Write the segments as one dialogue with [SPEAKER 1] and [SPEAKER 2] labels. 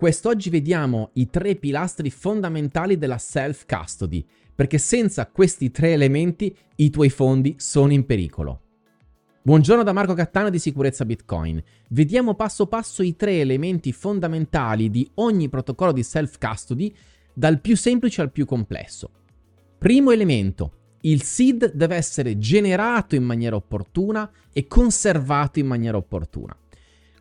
[SPEAKER 1] Quest'oggi vediamo i tre pilastri fondamentali della self-custody, perché senza questi tre elementi i tuoi fondi sono in pericolo. Buongiorno da Marco Cattano di Sicurezza Bitcoin. Vediamo passo passo i tre elementi fondamentali di ogni protocollo di self-custody, dal più semplice al più complesso. Primo elemento, il seed deve essere generato in maniera opportuna e conservato in maniera opportuna.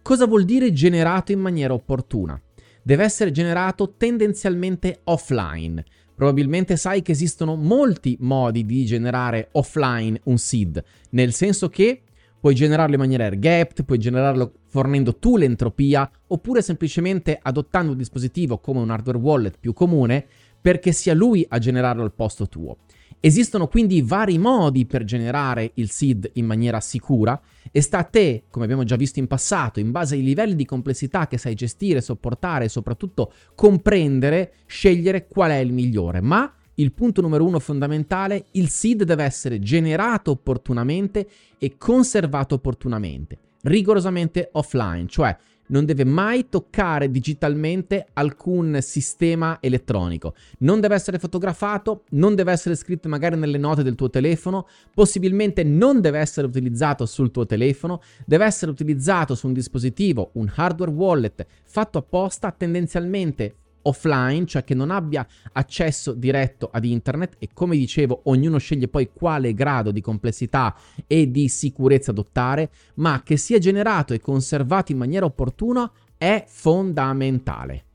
[SPEAKER 1] Cosa vuol dire generato in maniera opportuna? Deve essere generato tendenzialmente offline. Probabilmente sai che esistono molti modi di generare offline un seed, nel senso che puoi generarlo in maniera air-gapped, puoi generarlo fornendo tu l'entropia, oppure semplicemente adottando un dispositivo come un hardware wallet più comune perché sia lui a generarlo al posto tuo. Esistono quindi vari modi per generare il seed in maniera sicura e sta a te, come abbiamo già visto in passato, in base ai livelli di complessità che sai gestire, sopportare e soprattutto comprendere, scegliere qual è il migliore. Ma il punto numero uno fondamentale, il seed deve essere generato opportunamente e conservato opportunamente, rigorosamente offline, cioè non deve mai toccare digitalmente alcun sistema elettronico. Non deve essere fotografato, non deve essere scritto magari nelle note del tuo telefono, possibilmente non deve essere utilizzato sul tuo telefono, deve essere utilizzato su un dispositivo, un hardware wallet fatto apposta, tendenzialmente offline, cioè che non abbia accesso diretto ad internet e come dicevo ognuno sceglie poi quale grado di complessità e di sicurezza adottare, ma che sia generato e conservato in maniera opportuna è fondamentale.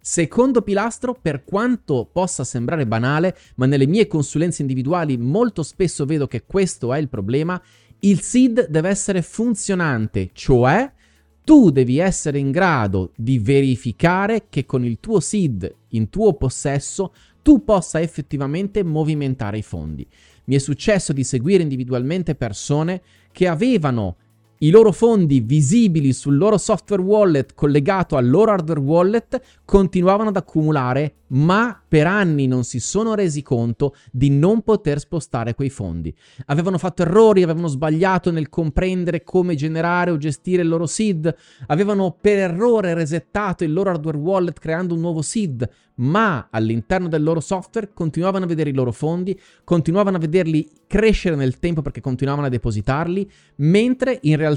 [SPEAKER 1] Secondo pilastro, per quanto possa sembrare banale, ma nelle mie consulenze individuali molto spesso vedo che questo è il problema, il SID deve essere funzionante, cioè tu devi essere in grado di verificare che con il tuo SID in tuo possesso tu possa effettivamente movimentare i fondi. Mi è successo di seguire individualmente persone che avevano i loro fondi visibili sul loro software wallet collegato al loro hardware wallet continuavano ad accumulare, ma per anni non si sono resi conto di non poter spostare quei fondi. Avevano fatto errori, avevano sbagliato nel comprendere come generare o gestire il loro seed, avevano per errore resettato il loro hardware wallet creando un nuovo seed, ma all'interno del loro software continuavano a vedere i loro fondi, continuavano a vederli crescere nel tempo perché continuavano a depositarli, mentre in realtà,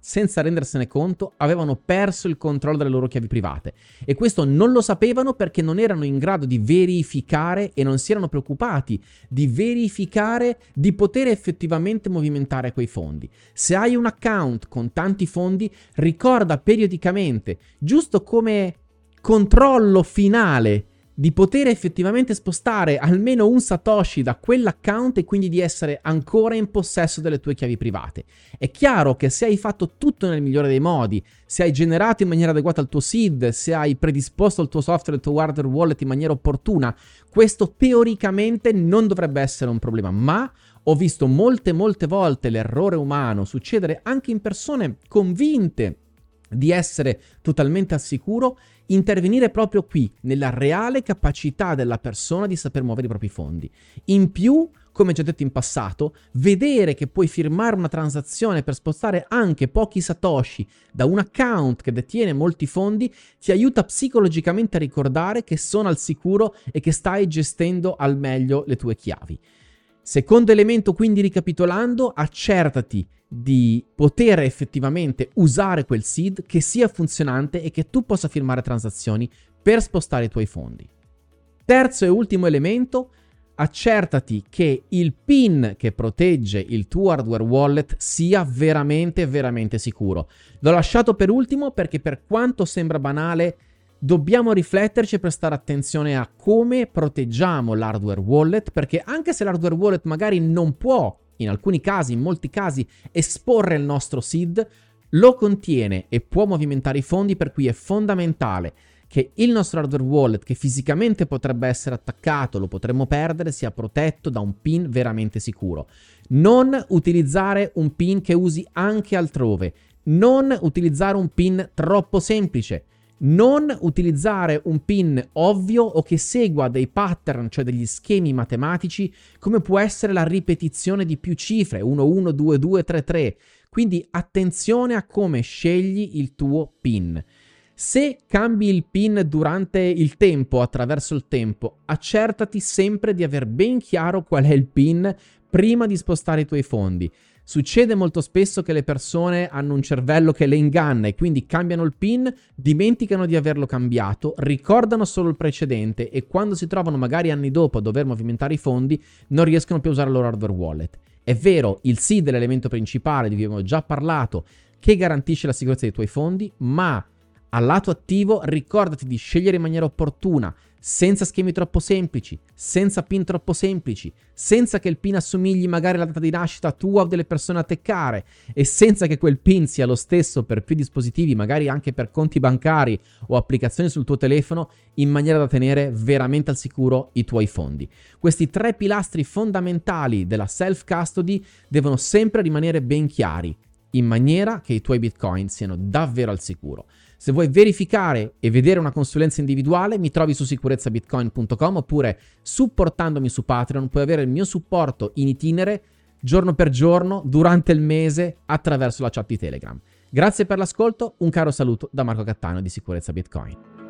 [SPEAKER 1] senza rendersene conto, avevano perso il controllo delle loro chiavi private. E questo non lo sapevano perché non erano in grado di verificare e non si erano preoccupati di verificare di poter effettivamente movimentare quei fondi. Se hai un account con tanti fondi, ricorda periodicamente, giusto come controllo finale di poter effettivamente spostare almeno un Satoshi da quell'account e quindi di essere ancora in possesso delle tue chiavi private. È chiaro che se hai fatto tutto nel migliore dei modi, se hai generato in maniera adeguata il tuo seed, se hai predisposto il tuo software, il tuo hardware wallet in maniera opportuna, questo teoricamente non dovrebbe essere un problema, ma ho visto molte molte volte l'errore umano succedere anche in persone convinte di essere totalmente al sicuro, intervenire proprio qui, nella reale capacità della persona di saper muovere i propri fondi. In più, come già detto in passato, vedere che puoi firmare una transazione per spostare anche pochi satoshi da un account che detiene molti fondi ti aiuta psicologicamente a ricordare che sono al sicuro e che stai gestendo al meglio le tue chiavi. Secondo elemento, quindi ricapitolando, accertati di poter effettivamente usare quel seed che sia funzionante e che tu possa firmare transazioni per spostare i tuoi fondi. Terzo e ultimo elemento, accertati che il PIN che protegge il tuo hardware wallet sia veramente veramente sicuro. L'ho lasciato per ultimo perché per quanto sembra banale dobbiamo rifletterci e prestare attenzione a come proteggiamo l'hardware wallet, perché anche se l'hardware wallet magari non può, in alcuni casi, in molti casi, esporre il nostro seed, lo contiene e può movimentare i fondi, per cui è fondamentale che il nostro hardware wallet, che fisicamente potrebbe essere attaccato, lo potremmo perdere, sia protetto da un PIN veramente sicuro. Non utilizzare un PIN che usi anche altrove. Non utilizzare un PIN troppo semplice non utilizzare un pin ovvio o che segua dei pattern, cioè degli schemi matematici, come può essere la ripetizione di più cifre, 1, 1, 2, 2, 3, 3. Quindi attenzione a come scegli il tuo pin. Se cambi il PIN durante il tempo, attraverso il tempo, accertati sempre di aver ben chiaro qual è il PIN prima di spostare i tuoi fondi. Succede molto spesso che le persone hanno un cervello che le inganna e quindi cambiano il PIN, dimenticano di averlo cambiato, ricordano solo il precedente e quando si trovano magari anni dopo a dover movimentare i fondi non riescono più a usare il loro hardware wallet. È vero, il SID è l'elemento principale di cui abbiamo già parlato che garantisce la sicurezza dei tuoi fondi, ma al lato attivo ricordati di scegliere in maniera opportuna, senza schemi troppo semplici, senza pin troppo semplici, senza che il pin assomigli magari alla data di nascita tua o delle persone a te care e senza che quel pin sia lo stesso per più dispositivi, magari anche per conti bancari o applicazioni sul tuo telefono, in maniera da tenere veramente al sicuro i tuoi fondi. Questi tre pilastri fondamentali della self-custody devono sempre rimanere ben chiari, in maniera che i tuoi bitcoin siano davvero al sicuro. Se vuoi verificare e vedere una consulenza individuale, mi trovi su sicurezzabitcoin.com oppure supportandomi su Patreon puoi avere il mio supporto in itinere giorno per giorno durante il mese attraverso la chat di Telegram. Grazie per l'ascolto, un caro saluto da Marco Cattano di Sicurezza Bitcoin.